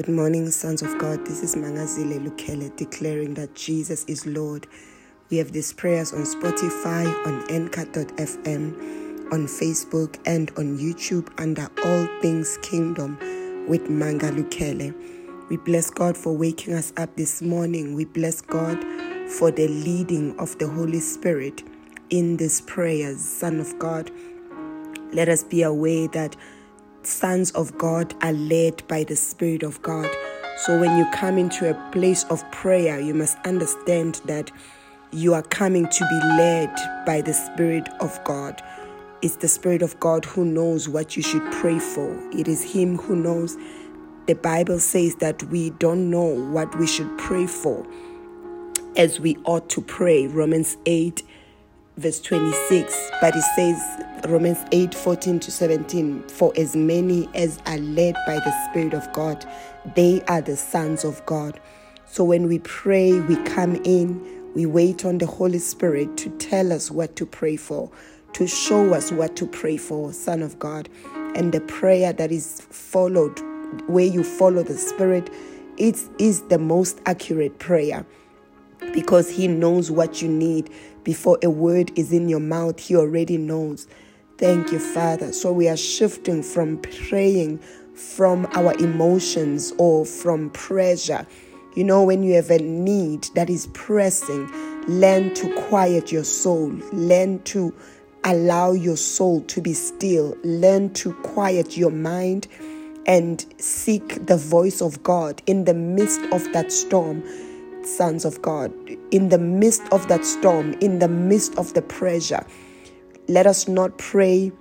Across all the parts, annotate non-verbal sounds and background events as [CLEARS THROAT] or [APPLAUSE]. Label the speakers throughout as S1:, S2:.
S1: Good morning, sons of God. This is Mangazile Lukele declaring that Jesus is Lord. We have these prayers on Spotify, on Anchor.fm, on Facebook, and on YouTube under All Things Kingdom with Manga Lukele. We bless God for waking us up this morning. We bless God for the leading of the Holy Spirit in these prayers. Son of God, let us be aware that sons of God are led by the Spirit of God. So when you come into a place of prayer, you must understand that you are coming to be led by the Spirit of God. It's the Spirit of God who knows what you should pray for. It is Him who knows. The Bible says that we don't know what we should pray for as we ought to pray. Romans 8 verse 26 but it says romans 8 14 to 17 for as many as are led by the spirit of god they are the sons of god. So when we pray we come in we wait on the holy spirit to tell us what to pray for to show us what to pray for son of god. And the prayer that is followed where you follow the spirit it is the most accurate prayer. Because he knows what you need. Before a word is in your mouth, He already knows. Thank you, Father. So we are shifting from praying from our emotions or from pressure. You know, when you have a need that is pressing, learn to quiet your soul, learn to allow your soul to be still, learn to quiet your mind and seek the voice of God in the midst of that storm sons of God, in the midst of that storm, in the midst of the pressure, let us not pray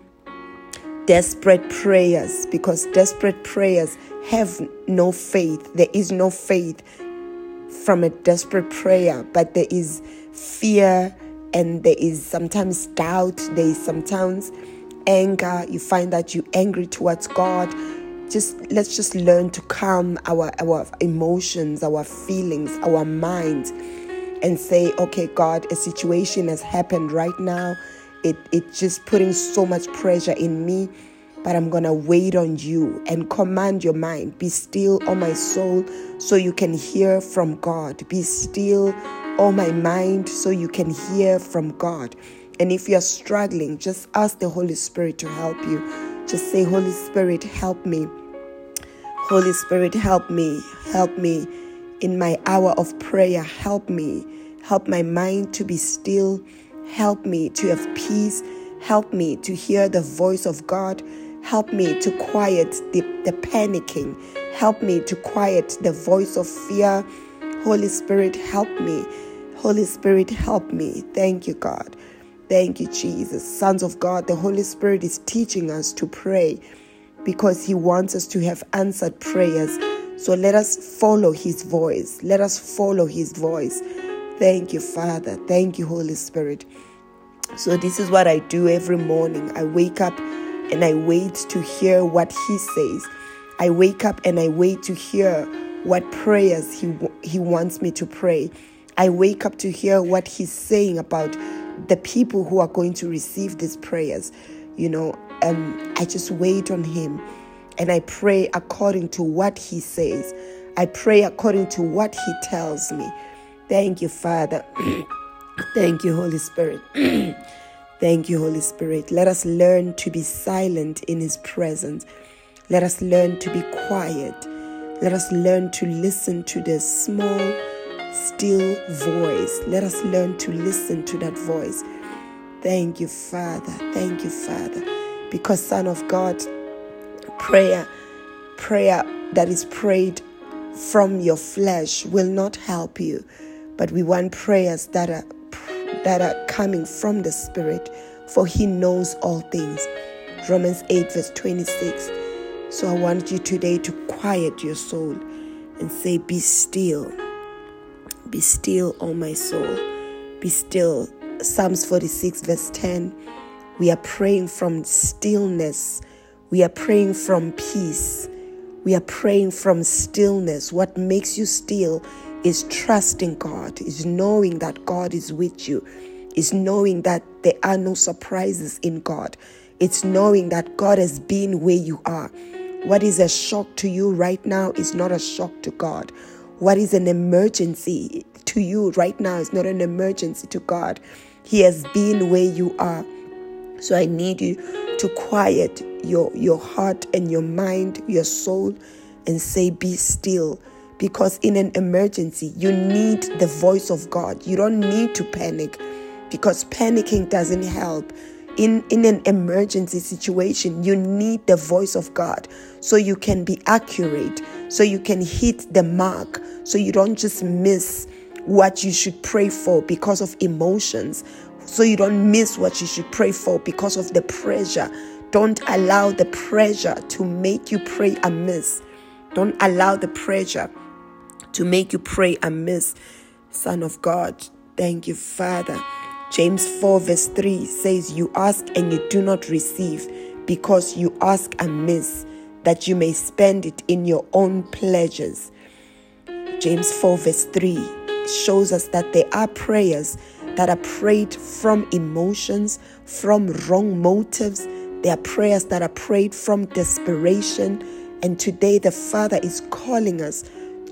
S1: desperate prayers because desperate prayers have no faith. There is no faith from a desperate prayer, but there is fear and there is sometimes doubt, there is sometimes anger. You find that you're angry towards God just let's just learn to calm our our emotions our feelings our minds and say okay god a situation has happened right now it it's just putting so much pressure in me but i'm gonna wait on you and command your mind be still on my soul so you can hear from god be still on my mind so you can hear from god and if you're struggling just ask the holy spirit to help you just say holy spirit help me Holy Spirit, help me. Help me in my hour of prayer. Help me. Help my mind to be still. Help me to have peace. Help me to hear the voice of God. Help me to quiet the, the panicking. Help me to quiet the voice of fear. Holy Spirit, help me. Holy Spirit, help me. Thank you, God. Thank you, Jesus. Sons of God, the Holy Spirit is teaching us to pray because He wants us to have answered prayers. So let us follow His voice. Let us follow His voice. Thank you, Father. Thank you, Holy Spirit. So, this is what I do every morning. I wake up and I wait to hear what He says. I wake up and I wait to hear what prayers He, he wants me to pray. I wake up to hear what He's saying about the people who are going to receive these prayers. You know, um, I just wait on Him and I pray according to what He says. I pray according to what He tells me. Thank you, Father. [CLEARS THROAT] Thank you, Holy Spirit. [CLEARS THROAT] Thank you, Holy Spirit. Let us learn to be silent in His presence. Let us learn to be quiet. Let us learn to listen to the small, still voice. Let us learn to listen to that voice. Thank you, Father. Thank you, Father because son of god prayer prayer that is prayed from your flesh will not help you but we want prayers that are that are coming from the spirit for he knows all things romans 8 verse 26 so i want you today to quiet your soul and say be still be still O my soul be still psalms 46 verse 10 we are praying from stillness. We are praying from peace. We are praying from stillness. What makes you still is trusting God, is knowing that God is with you, is knowing that there are no surprises in God. It's knowing that God has been where you are. What is a shock to you right now is not a shock to God. What is an emergency to you right now is not an emergency to God. He has been where you are. So I need you to quiet your your heart and your mind, your soul and say be still because in an emergency you need the voice of God. You don't need to panic because panicking doesn't help. In, in an emergency situation, you need the voice of God so you can be accurate, so you can hit the mark, so you don't just miss what you should pray for because of emotions, so you don't miss what you should pray for because of the pressure. Don't allow the pressure to make you pray amiss. Don't allow the pressure to make you pray amiss. Son of God, thank you, Father. James 4, verse 3 says, You ask and you do not receive because you ask amiss, that you may spend it in your own pleasures. James 4, verse 3 shows us that there are prayers that are prayed from emotions, from wrong motives. There are prayers that are prayed from desperation. And today, the Father is calling us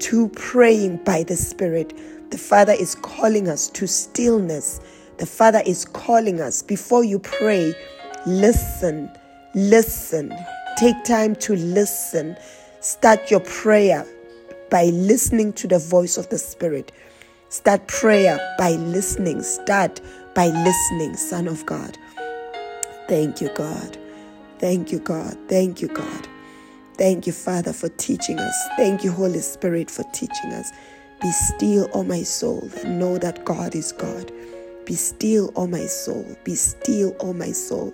S1: to praying by the Spirit. The Father is calling us to stillness. The Father is calling us before you pray, listen, listen. Take time to listen. Start your prayer by listening to the voice of the Spirit. Start prayer by listening. Start by listening, Son of God. Thank you, God. Thank you, God. Thank you, God. Thank you, Father, for teaching us. Thank you, Holy Spirit, for teaching us. Be still, O my soul, and know that God is God. Be still, O my soul. Be still, O my soul.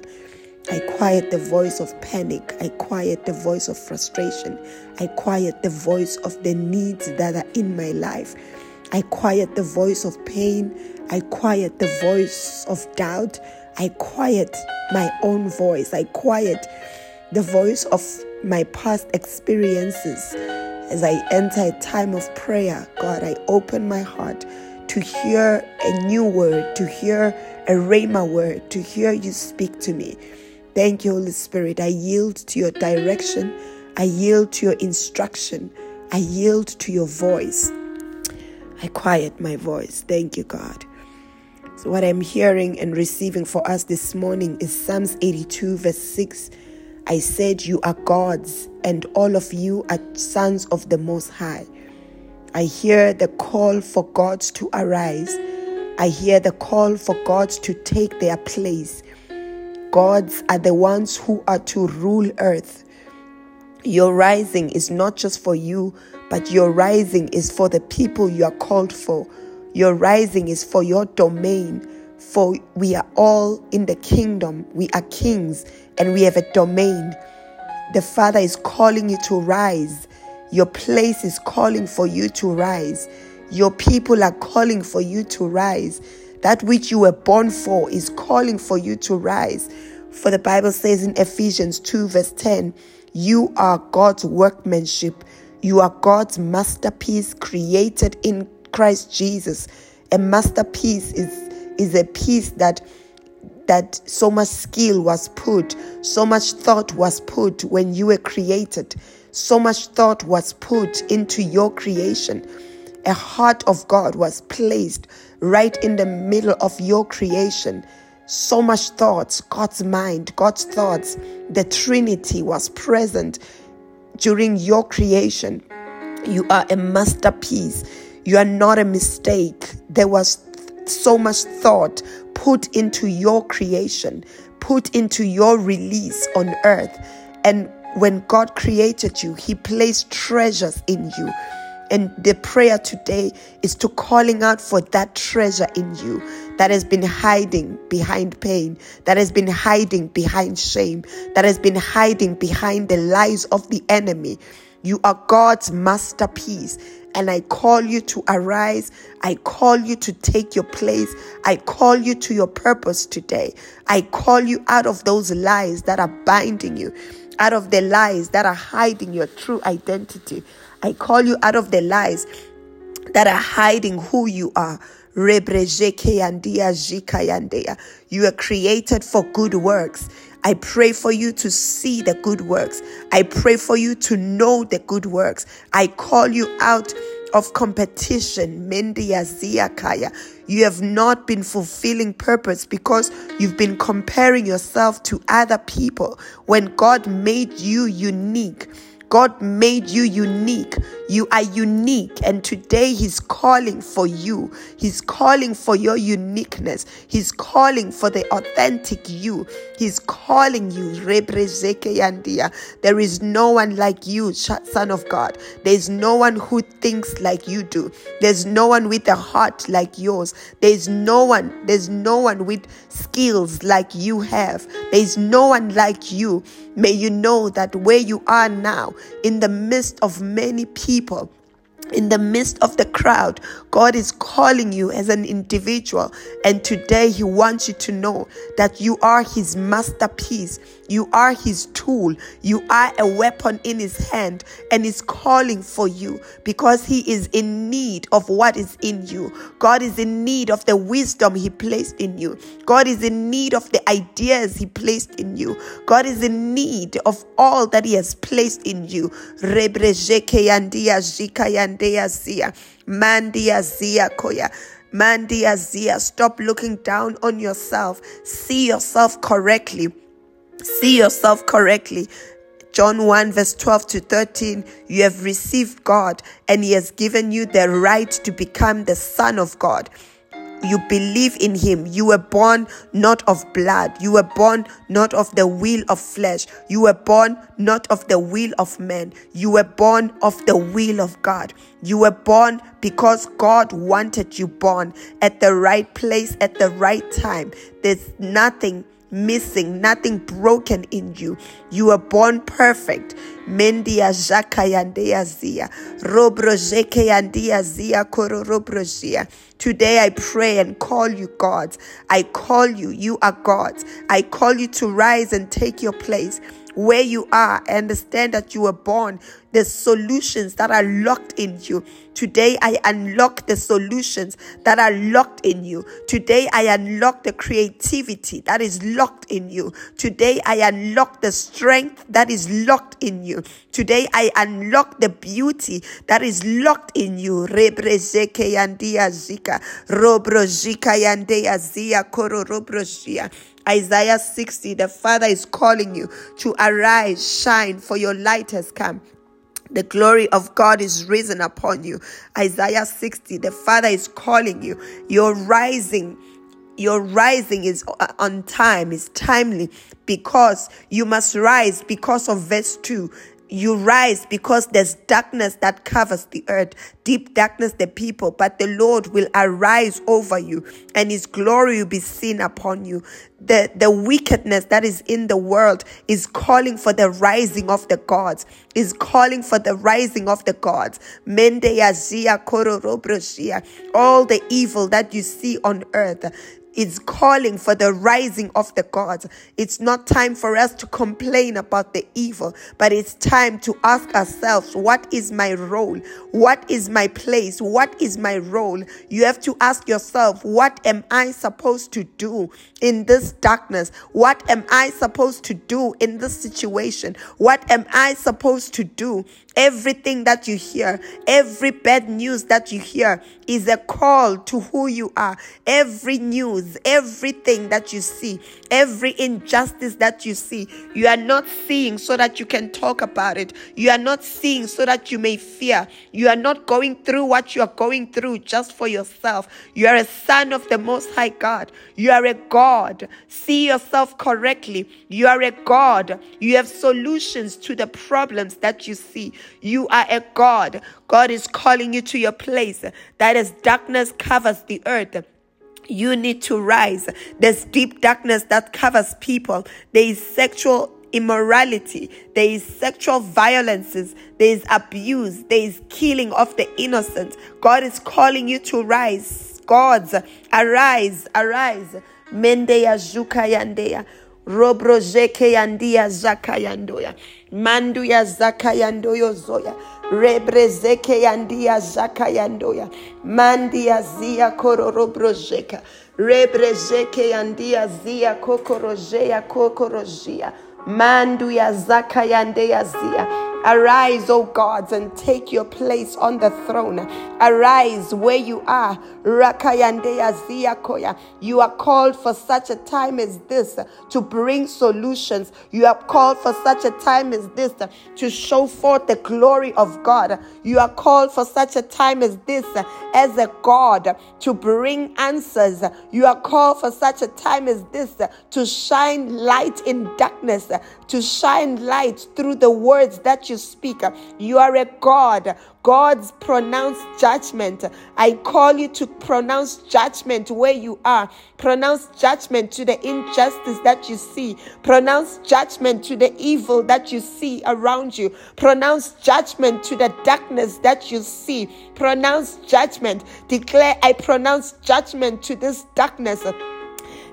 S1: I quiet the voice of panic. I quiet the voice of frustration. I quiet the voice of the needs that are in my life. I quiet the voice of pain. I quiet the voice of doubt. I quiet my own voice. I quiet the voice of my past experiences. As I enter a time of prayer, God, I open my heart to hear a new word, to hear a rhema word, to hear you speak to me. Thank you, Holy Spirit. I yield to your direction. I yield to your instruction. I yield to your voice. I quiet my voice. Thank you, God. So, what I'm hearing and receiving for us this morning is Psalms 82, verse 6. I said, You are gods, and all of you are sons of the Most High. I hear the call for gods to arise. I hear the call for gods to take their place. Gods are the ones who are to rule earth. Your rising is not just for you, but your rising is for the people you are called for. Your rising is for your domain. For we are all in the kingdom. We are kings and we have a domain. The Father is calling you to rise. Your place is calling for you to rise. Your people are calling for you to rise. That which you were born for is calling for you to rise. For the Bible says in Ephesians 2, verse 10, you are God's workmanship. You are God's masterpiece created in Christ Jesus. A masterpiece is, is a piece that that so much skill was put, so much thought was put when you were created. So much thought was put into your creation. A heart of God was placed right in the middle of your creation. So much thoughts, God's mind, God's thoughts, the Trinity was present during your creation. You are a masterpiece. You are not a mistake. There was so much thought put into your creation, put into your release on earth. And when God created you, He placed treasures in you. And the prayer today is to calling out for that treasure in you that has been hiding behind pain, that has been hiding behind shame, that has been hiding behind the lies of the enemy. You are God's masterpiece. And I call you to arise. I call you to take your place. I call you to your purpose today. I call you out of those lies that are binding you out of the lies that are hiding your true identity. I call you out of the lies that are hiding who you are. You are created for good works. I pray for you to see the good works. I pray for you to know the good works. I call you out of competition. You have not been fulfilling purpose because you've been comparing yourself to other people when God made you unique. God made you unique. You are unique. And today He's calling for you. He's calling for your uniqueness. He's calling for the authentic you. He's calling you. There is no one like you, Son of God. There's no one who thinks like you do. There's no one with a heart like yours. There's no one, there's no one with skills like you have. There's no one like you. May you know that where you are now, in the midst of many people, in the midst of the crowd, God is calling you as an individual. And today, He wants you to know that you are His masterpiece. You are His tool. You are a weapon in His hand. And He's calling for you because He is in need of what is in you. God is in need of the wisdom He placed in you. God is in need of the ideas He placed in you. God is in need of all that He has placed in you. Mandia Zia, stop looking down on yourself. See yourself correctly. See yourself correctly. John 1, verse 12 to 13, you have received God and He has given you the right to become the Son of God you believe in him. You were born not of blood. You were born not of the will of flesh. You were born not of the will of man. You were born of the will of God. You were born because God wanted you born at the right place at the right time. There's nothing missing, nothing broken in you. You were born perfect. Mendia Jakayandia Zia. Robro Jekeyandia Zia Koro Robrojia. Today I pray and call you God. I call you, you are God. I call you to rise and take your place where you are. Understand that you were born. The solutions that are locked in you. Today I unlock the solutions that are locked in you. Today I unlock the creativity that is locked in you. Today I unlock the strength that is locked in you. Today I unlock the beauty that is locked in you. Rebrezeke yandia zika. Robrozika yandia zia koro robrozia. Isaiah 60, the Father is calling you to arise, shine, for your light has come. The glory of God is risen upon you. Isaiah 60, the Father is calling you. You're rising. Your rising is uh, on time, is timely because you must rise because of verse 2 you rise because there's darkness that covers the earth, deep darkness, the people, but the Lord will arise over you and his glory will be seen upon you. The, the wickedness that is in the world is calling for the rising of the gods, is calling for the rising of the gods. All the evil that you see on earth, is calling for the rising of the gods. It's not time for us to complain about the evil, but it's time to ask ourselves, what is my role? What is my place? What is my role? You have to ask yourself, what am I supposed to do in this darkness? What am I supposed to do in this situation? What am I supposed to do? Everything that you hear, every bad news that you hear is a call to who you are. Every news, everything that you see, every injustice that you see, you are not seeing so that you can talk about it. You are not seeing so that you may fear. You are not going through what you are going through just for yourself. You are a son of the Most High God. You are a God. See yourself correctly. You are a God. You have solutions to the problems that you see. You are a God. God is calling you to your place that as darkness covers the earth, you need to rise. There's deep darkness that covers people. There is sexual immorality, there is sexual violences, there is abuse, there is killing of the innocent. God is calling you to rise. Gods, arise, arise. Mendeya Jukayandeya. Robrojeke yandia zakayandoya. Manduya zakayandoyo zoya. Rebrezeke yandia zakayandoya. Mandia zia kororobrojeka. Rebrezeke yandia zia kokorojeya kokorojia. Manduya zakayandeya zia. Arise, O gods, and take your place on the throne. Arise where you are. You are called for such a time as this to bring solutions. You are called for such a time as this to show forth the glory of God. You are called for such a time as this as a God to bring answers. You are called for such a time as this to shine light in darkness, to shine light through the words that you speak. You are a God. God's pronounced judgment. I call you to pronounce judgment where you are. Pronounce judgment to the injustice that you see. Pronounce judgment to the evil that you see around you. Pronounce judgment to the darkness that you see. Pronounce judgment. Declare, I pronounce judgment to this darkness.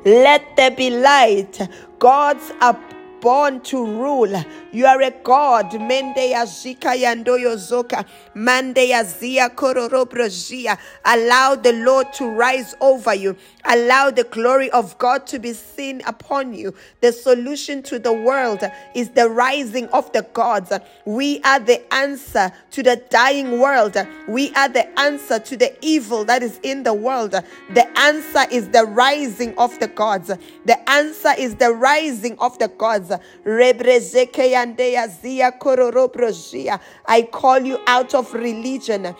S1: Let there be light. God's up born to rule. You are a God. Mende yazika yandoyo zoka. Mande yazia kororobrojia. Allow the Lord to rise over you. Allow the glory of God to be seen upon you. The solution to the world is the rising of the gods. We are the answer to the dying world. We are the answer to the evil that is in the world. The answer is the rising of the gods. The answer is the rising of the gods. I call you out of religion.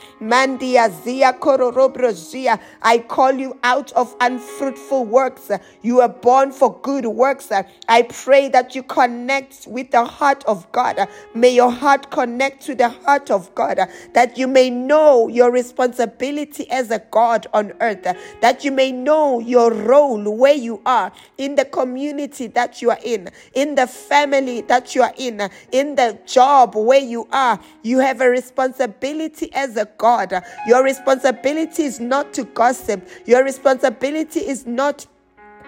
S1: I call you out of unfruitful works. You are born for good works. I pray that you connect with the heart of God. May your heart connect to the heart of God, that you may know your responsibility as a God on earth, that you may know your role where you are in the community that you are in, in the family that you are in, in the job where you are. You have a responsibility as a God. Your responsibility is not to gossip, your responsibility is not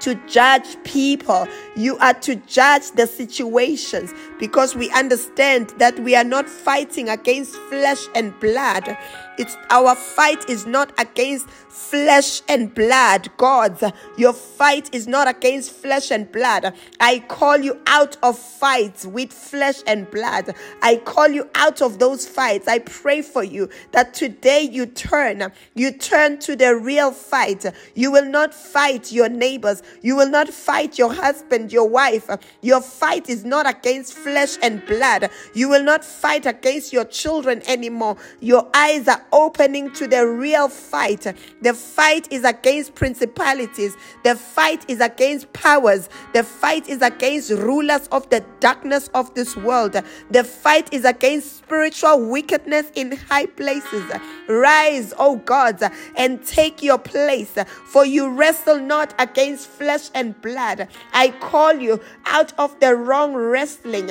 S1: to judge people. You are to judge the situations because we understand that we are not fighting against flesh and blood. It's our fight is not against flesh and blood, gods. Your fight is not against flesh and blood. I call you out of fights with flesh and blood. I call you out of those fights. I pray for you that today you turn, you turn to the real fight. You will not fight your neighbors. You will not fight your husband, your wife. Your fight is not against flesh and blood. You will not fight against your children anymore. Your eyes are opening to the real fight. The fight is against principalities. The fight is against powers. The fight is against rulers of the darkness of this world. The fight is against spiritual wickedness in high places. Rise, O God, and take your place, for you wrestle not against flesh and blood. I call you out of the wrong wrestling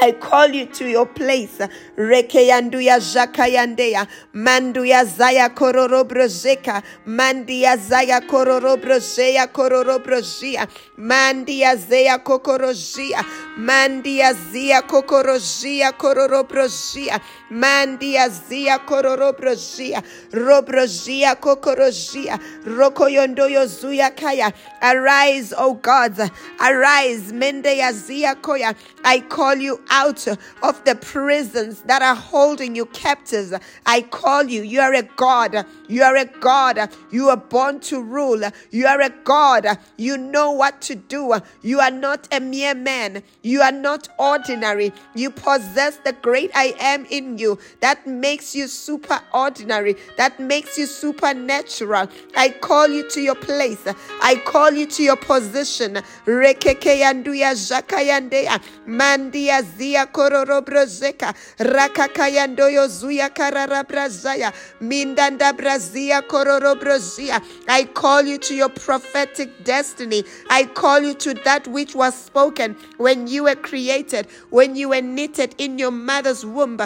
S1: I call you to your place. Rekeyanduya Jakayandeya. Manduya Zaya Kororobrozeka. Mandia Zaya Kororobrozea Kororobrozia. Mandia Zaya Kokorozia. Mandia Zia Kokorozia Kororobrozia. Mandia Zia Kororobrozia. Robrozia Kokorozia. Rokoyondoyo Zuya Kaya. Arise, O God. Arise. Mendeya Zia Koya. I call you out of the prisons that are holding you captives. I call you. You are a God. You are a God. You are born to rule. You are a God. You know what to do. You are not a mere man. You are not ordinary. You possess the great I am in you that makes you super ordinary, that makes you supernatural. I call you to your place. I call you to your position. Mandia zia kororo brozeka rakakayandoyo zuya karara brazaya. Mindanda brazia kororo brozia. I call you to your prophetic destiny. I call you to that which was spoken when you were created when you were knitted in your mother's womb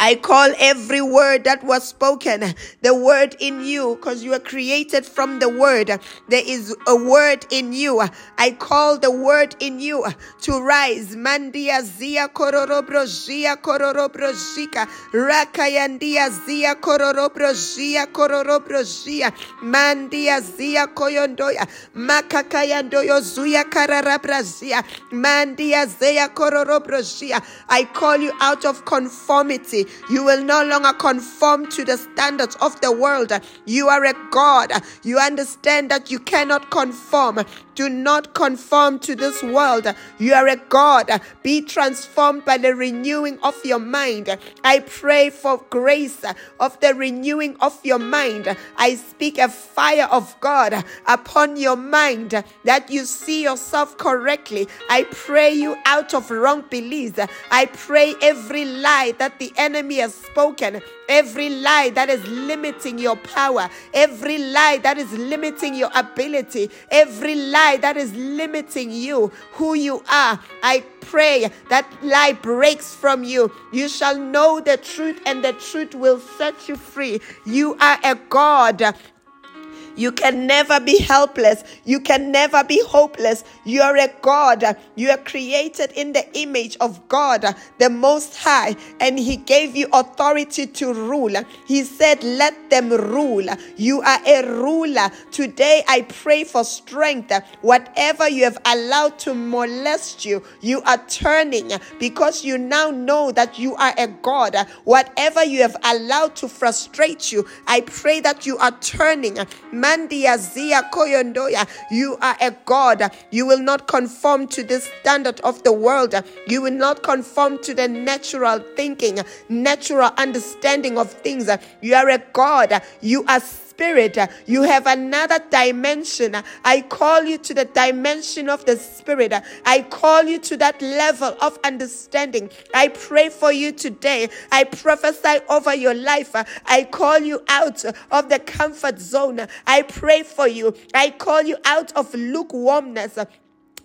S1: I call every word that was spoken, the word in you, because you are created from the word. There is a word in you. I call the word in you to rise. Mandia zia kororobro zia kororobro zika. Rakayandia zia kororobro zia kororobro zia. Mandia zia koyondoya. Makakayandoyo zuya kararabra zia. Mandia zia kororobro zia. I call you out of conformity. You will no longer conform to the standards of the world. You are a God. You understand that you cannot conform. Do not conform to this world. You are a God. Be transformed by the renewing of your mind. I pray for grace of the renewing of your mind. I speak a fire of God upon your mind that you see yourself correctly. I pray you out of wrong beliefs. I pray every lie that the enemy has spoken every lie that is limiting your power, every lie that is limiting your ability, every lie that is limiting you, who you are. I pray that lie breaks from you. You shall know the truth, and the truth will set you free. You are a God you can never be helpless. You can never be hopeless. You are a God. You are created in the image of God, the Most High, and He gave you authority to rule. He said, Let them rule. You are a ruler. Today, I pray for strength. Whatever you have allowed to molest you, you are turning because you now know that you are a God. Whatever you have allowed to frustrate you, I pray that you are turning. Zia Koyondoya. You are a God. You will not conform to the standard of the world. You will not conform to the natural thinking, natural understanding of things. You are a God. You are spirit. Uh, you have another dimension. Uh, I call you to the dimension of the spirit. Uh, I call you to that level of understanding. I pray for you today. I prophesy over your life. I call you out of the comfort zone. I pray for you. I call you out of lukewarmness.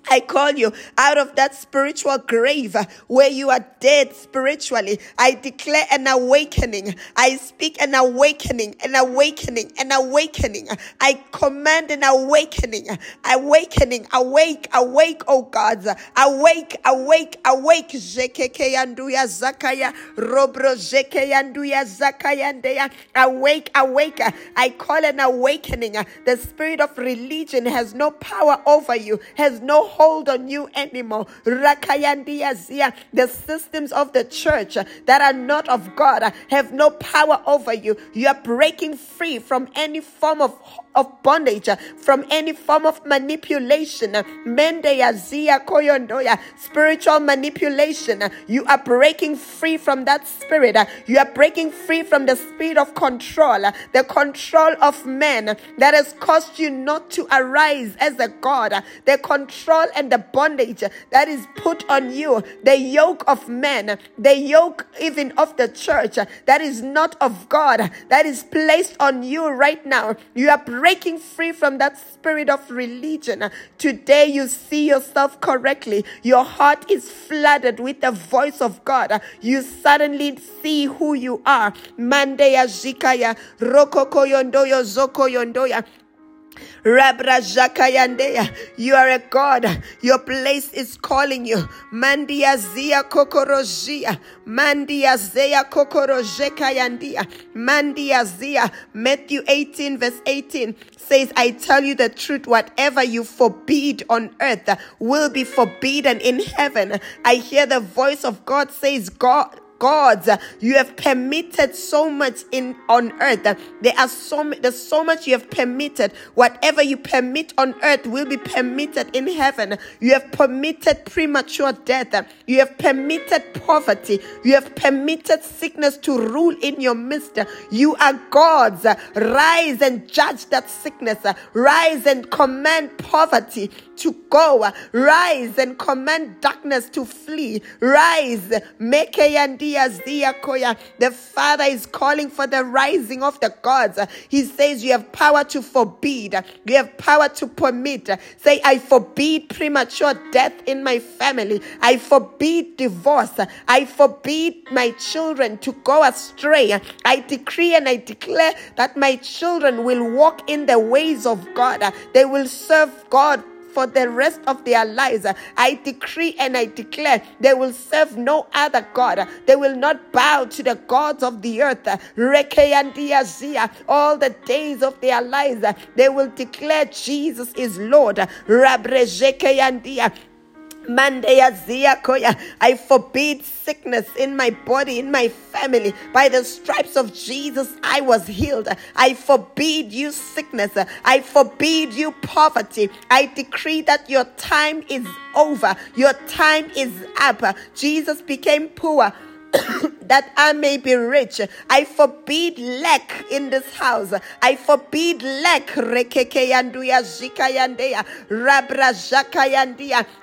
S1: I call you out of that spiritual grave where you are dead spiritually. I declare an awakening. I speak an awakening, an awakening, an awakening. I command an awakening, awakening, awake, awake, oh God. Awake, awake, awake. Jekekeyanduya zakaya, robro jekeyanduya zakayandeya. Awake, awake. I call an awakening. The spirit of religion has no power over you, has no hold on you anymore. The systems of the church that are not of God have no power over you. You are breaking free from any form of of bondage, uh, from any form of manipulation. Uh, spiritual manipulation. Uh, you are breaking free from that spirit. You are breaking free from the spirit of control, the control of men that has caused you not to arise as a God, the control and the bondage that is put on you, the yoke of men, the yoke even of the church that is not of God, that is placed on you right now. You are breaking free from that spirit of religion. Today you see yourself correctly. Your heart is flooded with the voice of God. You suddenly see who you are. Mandeya Zikaya, Rokoko Zoko Yondoya. Rabra Jakayandea, you are a God. Your place is calling you. Mandia Zia Kokorojia, Mandia Zea Kokorojekayandia, Mandia Zia. Matthew 18, verse 18 says, I tell you the truth, whatever you forbid on earth will be forbidden in heaven. I hear the voice of God says, God gods. You have permitted so much in on earth. There are so there's so much you have permitted. Whatever you permit on earth will be permitted in heaven. You have permitted premature death. You have permitted poverty. You have permitted sickness to rule in your midst. You are gods. Rise and judge that sickness. Rise and command poverty to go. Rise and command darkness to flee. Rise. The Father is calling for the rising of the gods. He says, You have power to forbid, you have power to permit. Say, I forbid premature death in my family. I forbid divorce. I forbid my children to go astray. I decree and I declare that my children will walk in the ways of God. They will serve God for the rest of their lives. I decree and I declare they will serve no other God. They will not bow to the gods of the earth. All the days of their lives, they will declare Jesus is Lord. I forbid sickness in my body, in my family. By the stripes of Jesus, I was healed. I forbid you sickness. I forbid you poverty. I decree that your time is over. Your time is up. Jesus became poor [COUGHS] that I may be rich. I forbid lack in this house. I forbid lack.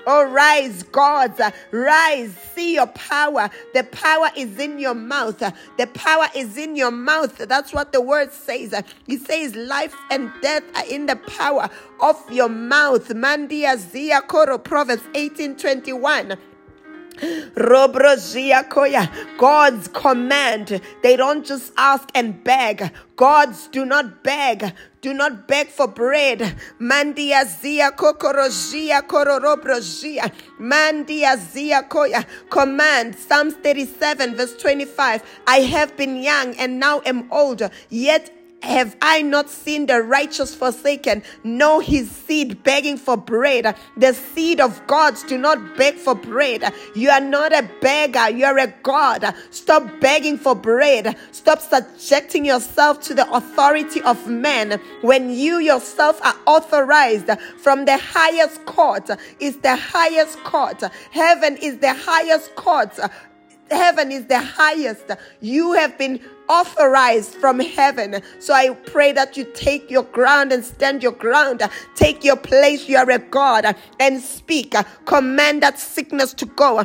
S1: Oh, rise, gods, rise. See your power. The power is in your mouth. The power is in your mouth. That's what the word says. It says life and death are in the power of your mouth. Mandia Zia Koro, Proverbs 18 21. God's command. They don't just ask and beg. Gods do not beg. Do not beg for bread. Mandia zia kokorojia kororobrojia. Mandia zia koya. Command. Psalms 37 verse 25. I have been young and now am older, yet have I not seen the righteous forsaken, No, his seed begging for bread? The seed of gods do not beg for bread. You are not a beggar, you are a God. Stop begging for bread. Stop subjecting yourself to the authority of men when you yourself are authorized from the highest court. Is the highest court. Heaven is the highest court. Heaven is the highest. You have been authorized from heaven. So I pray that you take your ground and stand your ground. Take your place. You are a God and speak. Command that sickness to go.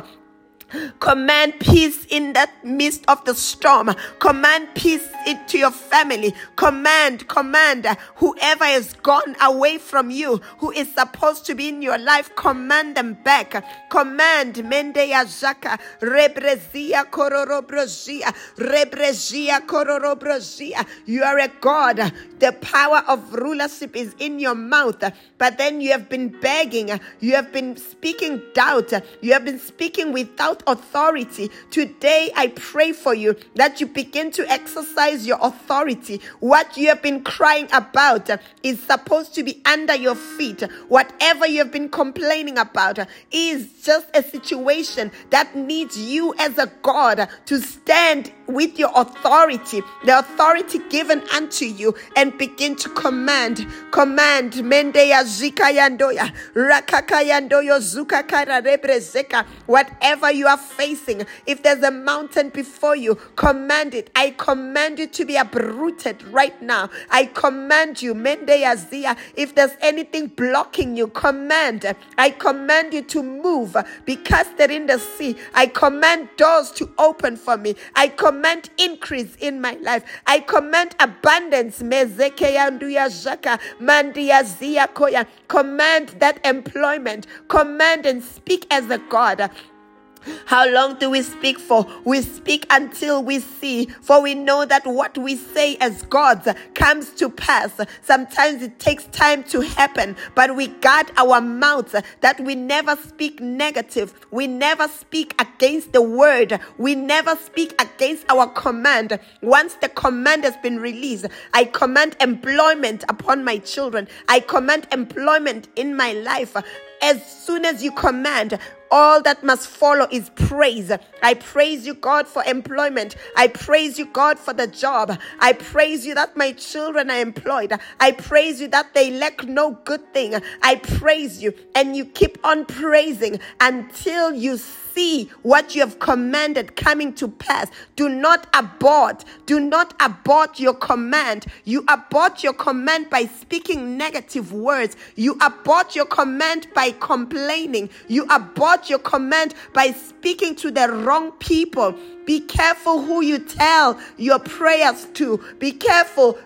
S1: Command peace in that midst of the storm. Command peace into your family. Command, command whoever has gone away from you, who is supposed to be in your life, command them back. Command Mendeya Jaka Rebrezia Kororobrozia Rebrezia Kororobrozia. You are a God. The power of rulership is in your mouth, but then you have been begging, you have been speaking doubt, you have been speaking without authority. Today, I pray for you that you begin to exercise your authority. What you have been crying about is supposed to be under your feet. Whatever you have been complaining about is just a situation that needs you as a God to stand with your authority, the authority given unto you, and begin to command. Command. Mendeya zikayandoya. Rakakayandoyo zukakara rebrezeka. Whatever you are facing, if there's a mountain before you, command it. I command it to be uprooted right now. I command you, Mendeya zia. If there's anything blocking you, command. I command you to move. Be casted in the sea. I command doors to open for me. I command increase in my life. I command abundance. Command that employment. Command and speak as a God. How long do we speak for? We speak until we see, for we know that what we say as gods comes to pass. Sometimes it takes time to happen, but we guard our mouths that we never speak negative. We never speak against the word. We never speak against our command. Once the command has been released, I command employment upon my children. I command employment in my life. As soon as you command, all that must follow is praise. I praise you, God, for employment. I praise you, God, for the job. I praise you that my children are employed. I praise you that they lack no good thing. I praise you, and you keep on praising until you see what you have commanded coming to pass. Do not abort. Do not abort your command. You abort your command by speaking negative words. You abort your command by complaining. You abort abort your command by speaking to the wrong people. Be careful who you tell your prayers to. Be careful.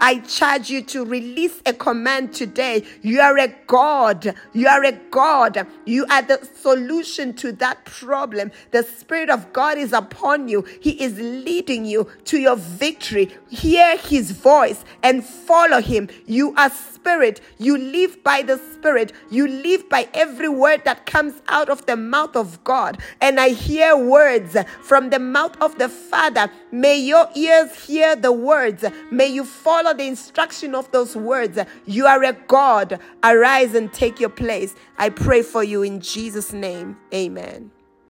S1: I charge you to release a command today. You are a God. You are a God. You are the solution to that problem. The Spirit of God is upon you. He is leading you to your victory. Hear His voice and follow Him. You are spirit. You live by the Spirit. You live by every word that comes out of the mouth of God. And I hear words from the mouth of the Father. May your ears hear the words. May you follow the instruction of those words. You are a God. Arise and take your place. I pray for you in Jesus' name. Amen.